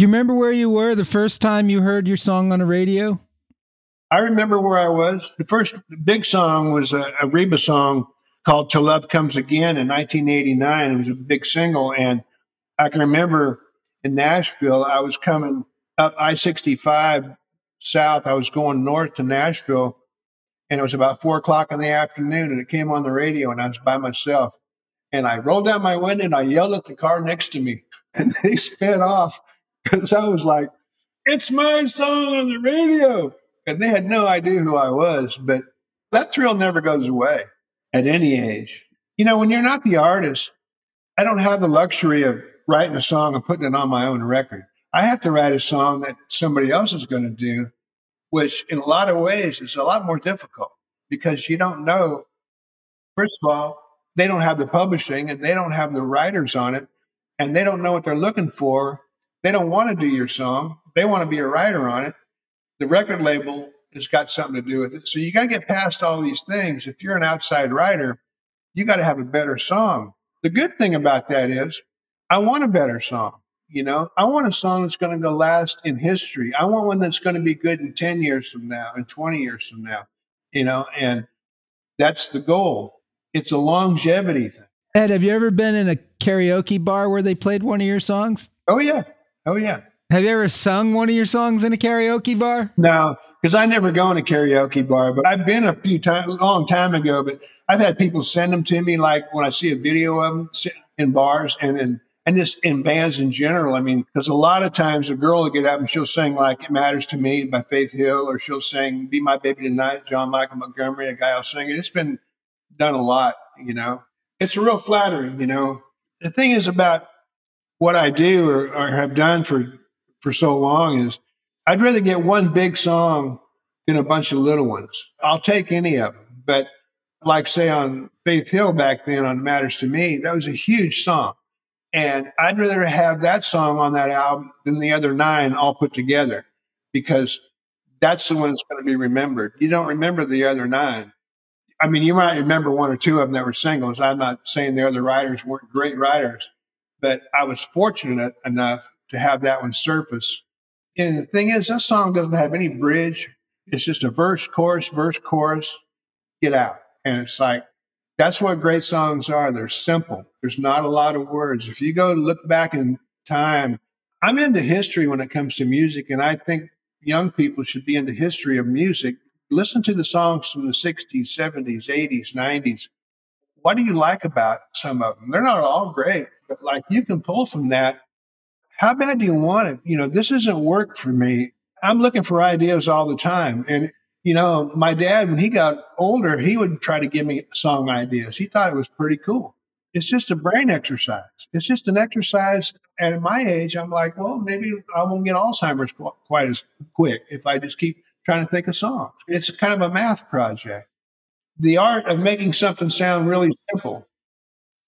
You remember where you were the first time you heard your song on the radio? I remember where I was. The first big song was a, a Reba song called Till Love Comes Again in 1989. It was a big single. And I can remember in Nashville, I was coming up I 65 south. I was going north to Nashville. And it was about four o'clock in the afternoon. And it came on the radio, and I was by myself. And I rolled down my window and I yelled at the car next to me. And they sped off because I was like, it's my song on the radio. And they had no idea who I was, but that thrill never goes away at any age. You know, when you're not the artist, I don't have the luxury of writing a song and putting it on my own record. I have to write a song that somebody else is going to do. which in a lot of ways is a lot more difficult because you don't know. First of all, they don't have the publishing and they don't have the writers on it and they don't know what they're looking for. They don't want to do your song. They want to be a writer on it. The record label has got something to do with it. So you got to get past all these things. If you're an outside writer, you got to have a better song. The good thing about that is I want a better song. You know, I want a song that's going to go last in history. I want one that's going to be good in 10 years from now and 20 years from now, you know, and that's the goal. It's a longevity thing. Ed, have you ever been in a karaoke bar where they played one of your songs? Oh, yeah. Oh, yeah. Have you ever sung one of your songs in a karaoke bar? No, because I never go in a karaoke bar, but I've been a few times, a long time ago, but I've had people send them to me, like when I see a video of them in bars and in and just in bands in general. I mean, because a lot of times a girl will get up and she'll sing like "It Matters to Me" by Faith Hill, or she'll sing "Be My Baby Tonight," John Michael Montgomery, a guy will sing it. It's been done a lot, you know. It's real flattering, you know. The thing is about what I do or, or have done for for so long is I'd rather get one big song than a bunch of little ones. I'll take any of them, but like say on Faith Hill back then on Matters to Me, that was a huge song and I'd rather have that song on that album than the other nine all put together because that's the one that's going to be remembered. You don't remember the other nine. I mean, you might remember one or two of them that were singles. I'm not saying the other writers weren't great writers, but I was fortunate enough to have that one surface. And the thing is, that song doesn't have any bridge. It's just a verse, chorus, verse, chorus, get out. And it's like, that's what great songs are. They're simple. There's not a lot of words. If you go look back in time, I'm into history when it comes to music, and I think young people should be into history of music. Listen to the songs from the 60s, 70s, 80s, 90s. What do you like about some of them? They're not all great, but like you can pull from that. How bad do you want it? You know, this isn't work for me. I'm looking for ideas all the time. And you know, my dad, when he got older, he would try to give me song ideas. He thought it was pretty cool. It's just a brain exercise. It's just an exercise. And at my age, I'm like, well, maybe I won't get Alzheimer's quite as quick if I just keep trying to think of songs. It's kind of a math project. The art of making something sound really simple.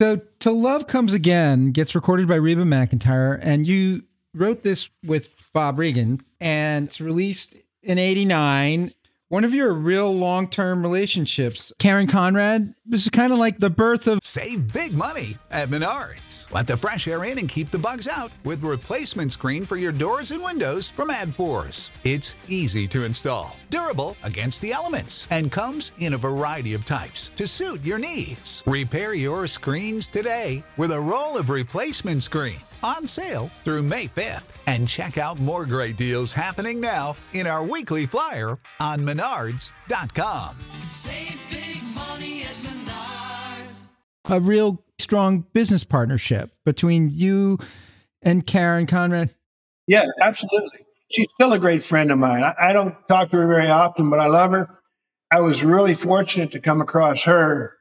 So, Till Love Comes Again gets recorded by Reba McEntire, and you wrote this with Bob Regan, and it's released in 89 one of your real long term relationships, Karen Conrad, this is kind of like the birth of. Save big money at Menards. Let the fresh air in and keep the bugs out with replacement screen for your doors and windows from Adfors. It's easy to install, durable against the elements, and comes in a variety of types to suit your needs. Repair your screens today with a roll of replacement screen on sale through May 5th. And check out more great deals happening now in our weekly flyer on menards.com. Save big money at Menards. a real strong business partnership between you and Karen Conrad. Yeah, absolutely. She's still a great friend of mine. I, I don't talk to her very often, but I love her. I was really fortunate to come across her.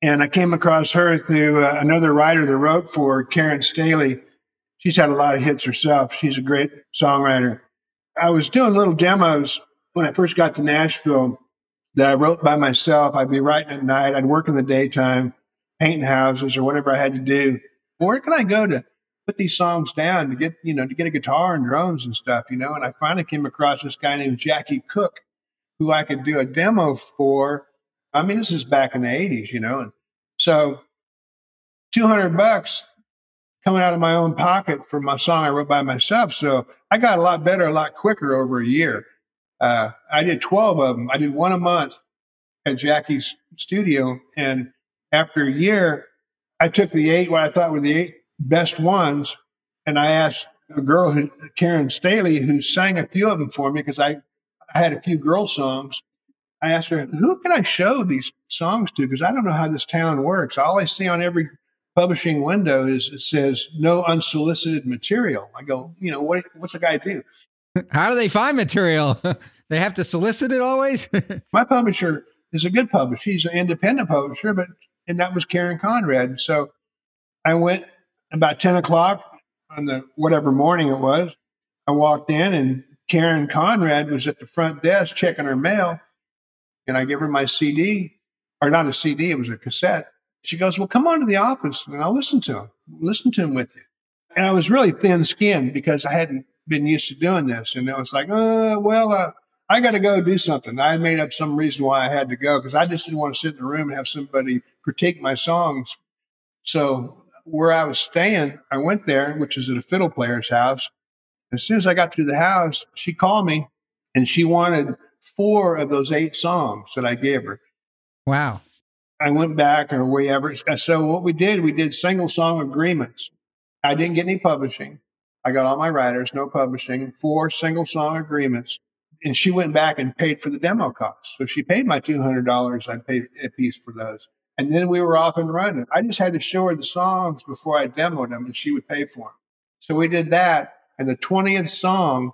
And I came across her through uh, another writer that wrote for Karen Staley. She's had a lot of hits herself. She's a great songwriter. I was doing little demos when I first got to Nashville that I wrote by myself. I'd be writing at night. I'd work in the daytime, painting houses or whatever I had to do. Where can I go to put these songs down to get, you know, to get a guitar and drums and stuff, you know? And I finally came across this guy named Jackie Cook, who I could do a demo for. I mean, this is back in the 80s, you know? And so 200 bucks coming out of my own pocket for my song I wrote by myself. So I got a lot better, a lot quicker over a year. Uh, I did 12 of them. I did one a month at Jackie's studio. And after a year, I took the eight, what I thought were the eight best ones. And I asked a girl, who, Karen Staley, who sang a few of them for me because I, I had a few girl songs. I asked her, who can I show these songs to? Because I don't know how this town works. All I see on every publishing window is it says no unsolicited material. I go, you know, what, what's a guy do? How do they find material? they have to solicit it always? My publisher is a good publisher. He's an independent publisher, but and that was Karen Conrad. So I went about 10 o'clock on the whatever morning it was. I walked in and Karen Conrad was at the front desk checking her mail, and I give her my CD, or not a CD, it was a cassette. She goes, "Well, come on to the office, and I'll listen to him. Listen to him with you." And I was really thin-skinned because I hadn't been used to doing this, and it was like, "Uh, well, uh, I got to go do something." I made up some reason why I had to go because I just didn't want to sit in the room and have somebody critique my songs. So where I was staying, I went there, which is at a fiddle player's house. As soon as I got to the house, she called me and she wanted four of those eight songs that I gave her. Wow. I went back or wherever. So what we did, we did single song agreements. I didn't get any publishing. I got all my writers, no publishing, four single song agreements. And she went back and paid for the demo costs. So she paid my $200. I paid a piece for those. And then we were off and running. I just had to show her the songs before I demoed them and she would pay for them. So we did that. And the 20th song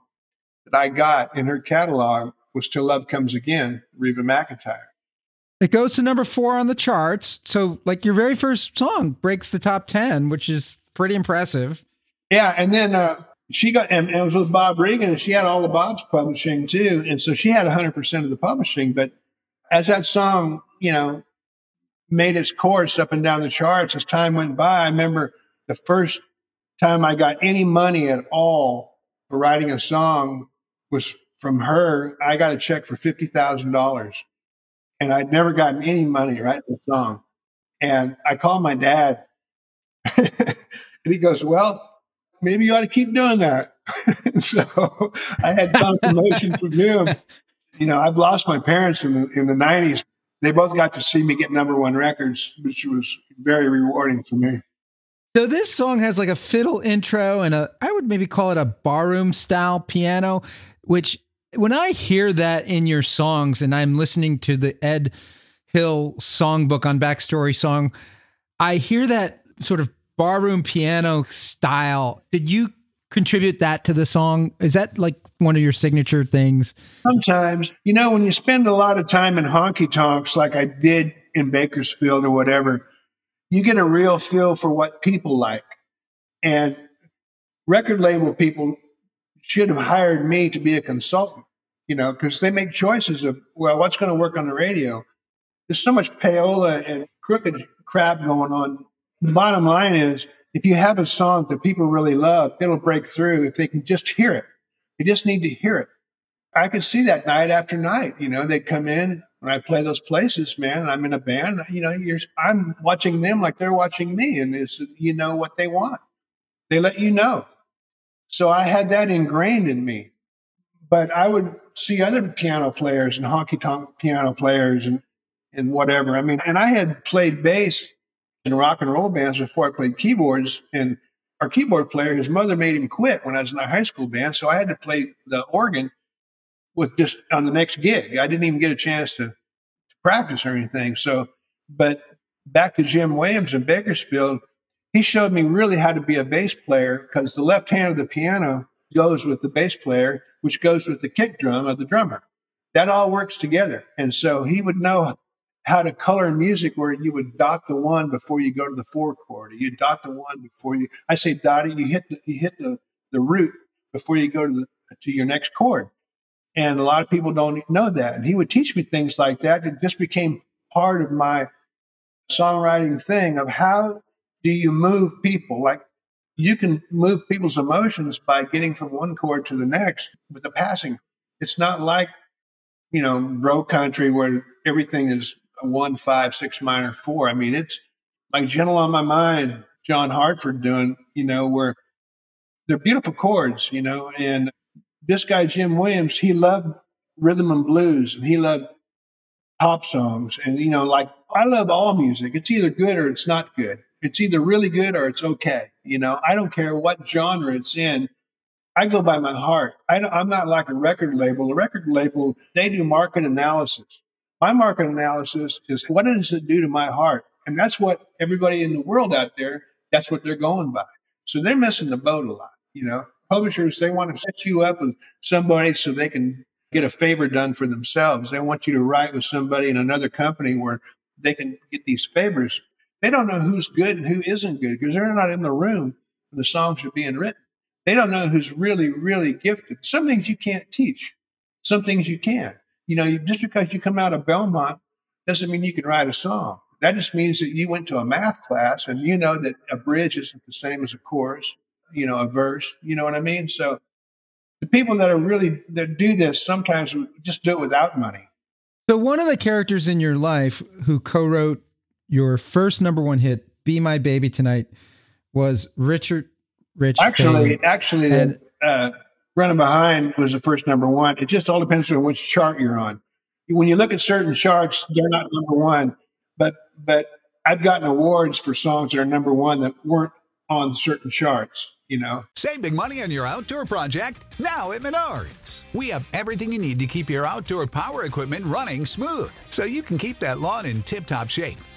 that I got in her catalog was Till Love Comes Again, Reba McEntire. It goes to number four on the charts. So, like, your very first song breaks the top 10, which is pretty impressive. Yeah. And then uh, she got, and, and it was with Bob Regan, and she had all the Bob's publishing too. And so she had 100% of the publishing. But as that song, you know, made its course up and down the charts as time went by. I remember the first time I got any money at all for writing a song was from her. I got a check for fifty thousand dollars, and I'd never gotten any money writing a song. And I called my dad, and he goes, "Well, maybe you ought to keep doing that." so I had confirmation from him. You know, I've lost my parents in the in the nineties they both got to see me get number one records, which was very rewarding for me. So this song has like a fiddle intro and a I would maybe call it a barroom style piano, which when I hear that in your songs and I'm listening to the Ed Hill songbook on Backstory Song, I hear that sort of barroom piano style. Did you contribute that to the song? Is that like one of your signature things? Sometimes, you know, when you spend a lot of time in honky tonks, like I did in Bakersfield or whatever, you get a real feel for what people like. And record label people should have hired me to be a consultant, you know, because they make choices of, well, what's going to work on the radio? There's so much payola and crooked crap going on. The bottom line is, if you have a song that people really love, it'll break through if they can just hear it. They just need to hear it. I could see that night after night. You know, they come in when I play those places, man, and I'm in a band. You know, I'm watching them like they're watching me, and you know what they want. They let you know. So I had that ingrained in me. But I would see other piano players and honky tonk piano players and and whatever. I mean, and I had played bass in rock and roll bands before I played keyboards. And our keyboard player, his mother made him quit when I was in a high school band. So I had to play the organ with just on the next gig. I didn't even get a chance to, to practice or anything. So, but back to Jim Williams in Bakersfield, he showed me really how to be a bass player because the left hand of the piano goes with the bass player, which goes with the kick drum of the drummer. That all works together. And so he would know how to color music where you would dot the one before you go to the four chord, or you dot the one before you. I say dotty, you hit the, you hit the, the root before you go to the to your next chord. And a lot of people don't know that. And he would teach me things like that. It just became part of my songwriting thing of how do you move people? Like you can move people's emotions by getting from one chord to the next with a passing. It's not like, you know, bro country where everything is one, five, six minor four. I mean, it's like Gentle on My Mind, John Hartford doing, you know, where they're beautiful chords, you know, and this guy, Jim Williams, he loved rhythm and blues and he loved pop songs. And, you know, like I love all music. It's either good or it's not good. It's either really good or it's okay. You know, I don't care what genre it's in. I go by my heart. I am not like a record label. A record label, they do market analysis. My market analysis is what does it do to my heart? And that's what everybody in the world out there, that's what they're going by. So they're missing the boat a lot. You know, publishers, they want to set you up with somebody so they can get a favor done for themselves. They want you to write with somebody in another company where they can get these favors. They don't know who's good and who isn't good because they're not in the room when the songs are being written. They don't know who's really, really gifted. Some things you can't teach. Some things you can. You know, just because you come out of Belmont doesn't mean you can write a song. That just means that you went to a math class and you know that a bridge isn't the same as a chorus, you know, a verse. You know what I mean? So the people that are really that do this sometimes just do it without money. So one of the characters in your life who co-wrote your first number one hit, "Be My Baby Tonight," was Richard Rich. Actually, Fagan. actually, And- uh, running behind was the first number one. It just all depends on which chart you're on. When you look at certain charts, they're not number one, but but I've gotten awards for songs that are number one that weren't on certain charts. You know, Save big money on your outdoor project now at Menards. We have everything you need to keep your outdoor power equipment running smooth so you can keep that lawn in tip top shape